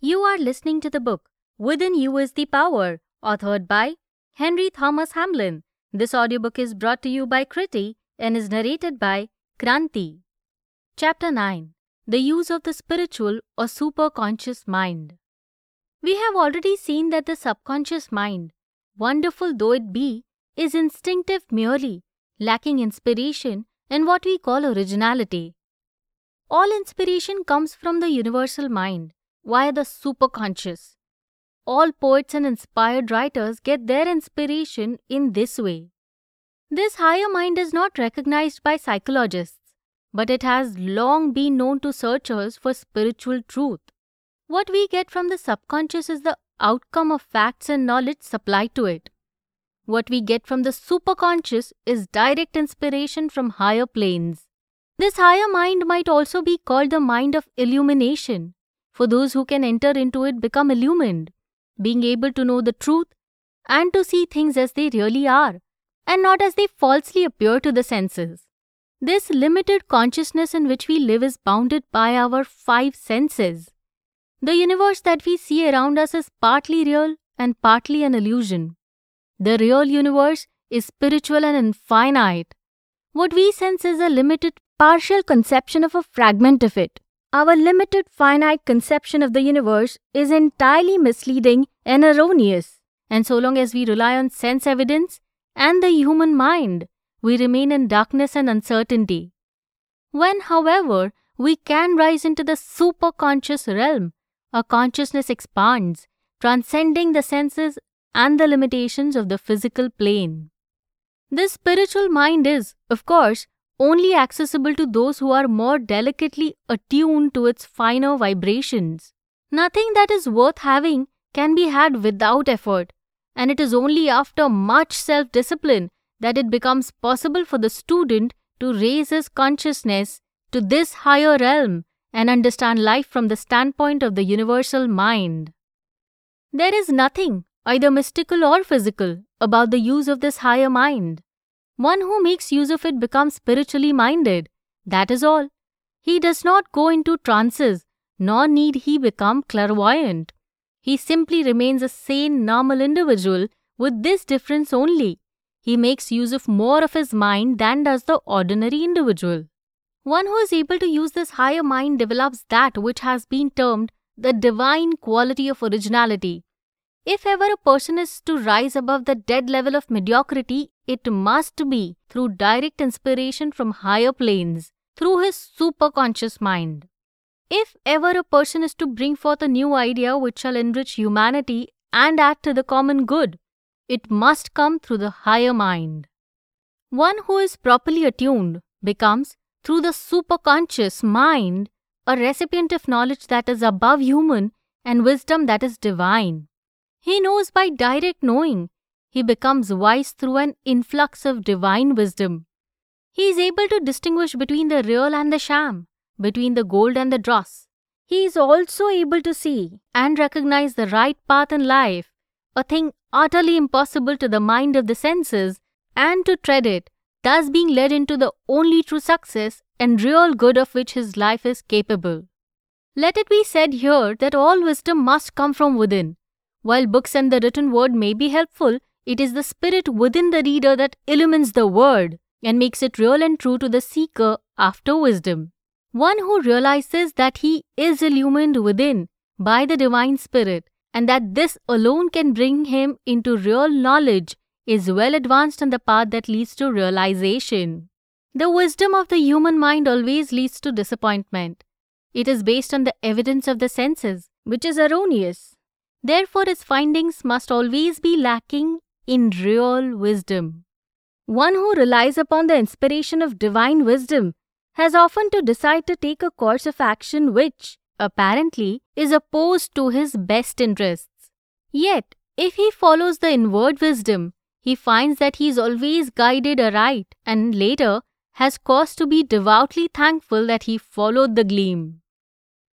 You are listening to the book Within You is the Power, authored by Henry Thomas Hamblin. This audiobook is brought to you by Kriti and is narrated by Kranti. Chapter 9 The Use of the Spiritual or Superconscious Mind. We have already seen that the subconscious mind, wonderful though it be, is instinctive merely, lacking inspiration and what we call originality. All inspiration comes from the universal mind via the superconscious. All poets and inspired writers get their inspiration in this way. This higher mind is not recognized by psychologists, but it has long been known to searchers for spiritual truth. What we get from the subconscious is the outcome of facts and knowledge supplied to it. What we get from the superconscious is direct inspiration from higher planes. This higher mind might also be called the mind of illumination, for those who can enter into it become illumined, being able to know the truth and to see things as they really are, and not as they falsely appear to the senses. This limited consciousness in which we live is bounded by our five senses. The universe that we see around us is partly real and partly an illusion. The real universe is spiritual and infinite. What we sense is a limited, partial conception of a fragment of it. Our limited, finite conception of the universe is entirely misleading and erroneous. And so long as we rely on sense evidence and the human mind, we remain in darkness and uncertainty. When, however, we can rise into the superconscious realm, our consciousness expands, transcending the senses and the limitations of the physical plane. This spiritual mind is, of course, only accessible to those who are more delicately attuned to its finer vibrations. Nothing that is worth having can be had without effort, and it is only after much self discipline that it becomes possible for the student to raise his consciousness to this higher realm and understand life from the standpoint of the universal mind. There is nothing, either mystical or physical, about the use of this higher mind. One who makes use of it becomes spiritually minded. That is all. He does not go into trances, nor need he become clairvoyant. He simply remains a sane, normal individual with this difference only. He makes use of more of his mind than does the ordinary individual. One who is able to use this higher mind develops that which has been termed the divine quality of originality. If ever a person is to rise above the dead level of mediocrity, it must be through direct inspiration from higher planes, through his superconscious mind. If ever a person is to bring forth a new idea which shall enrich humanity and add to the common good, it must come through the higher mind. One who is properly attuned becomes, through the superconscious mind, a recipient of knowledge that is above human and wisdom that is divine. He knows by direct knowing. He becomes wise through an influx of divine wisdom. He is able to distinguish between the real and the sham, between the gold and the dross. He is also able to see and recognize the right path in life, a thing utterly impossible to the mind of the senses, and to tread it, thus being led into the only true success and real good of which his life is capable. Let it be said here that all wisdom must come from within, while books and the written word may be helpful, it is the spirit within the reader that illumines the word and makes it real and true to the seeker after wisdom. One who realizes that he is illumined within by the divine spirit and that this alone can bring him into real knowledge is well advanced on the path that leads to realization. The wisdom of the human mind always leads to disappointment. It is based on the evidence of the senses, which is erroneous. Therefore, his findings must always be lacking in real wisdom. One who relies upon the inspiration of divine wisdom has often to decide to take a course of action which, apparently, is opposed to his best interests. Yet, if he follows the inward wisdom, he finds that he is always guided aright and later has cause to be devoutly thankful that he followed the gleam.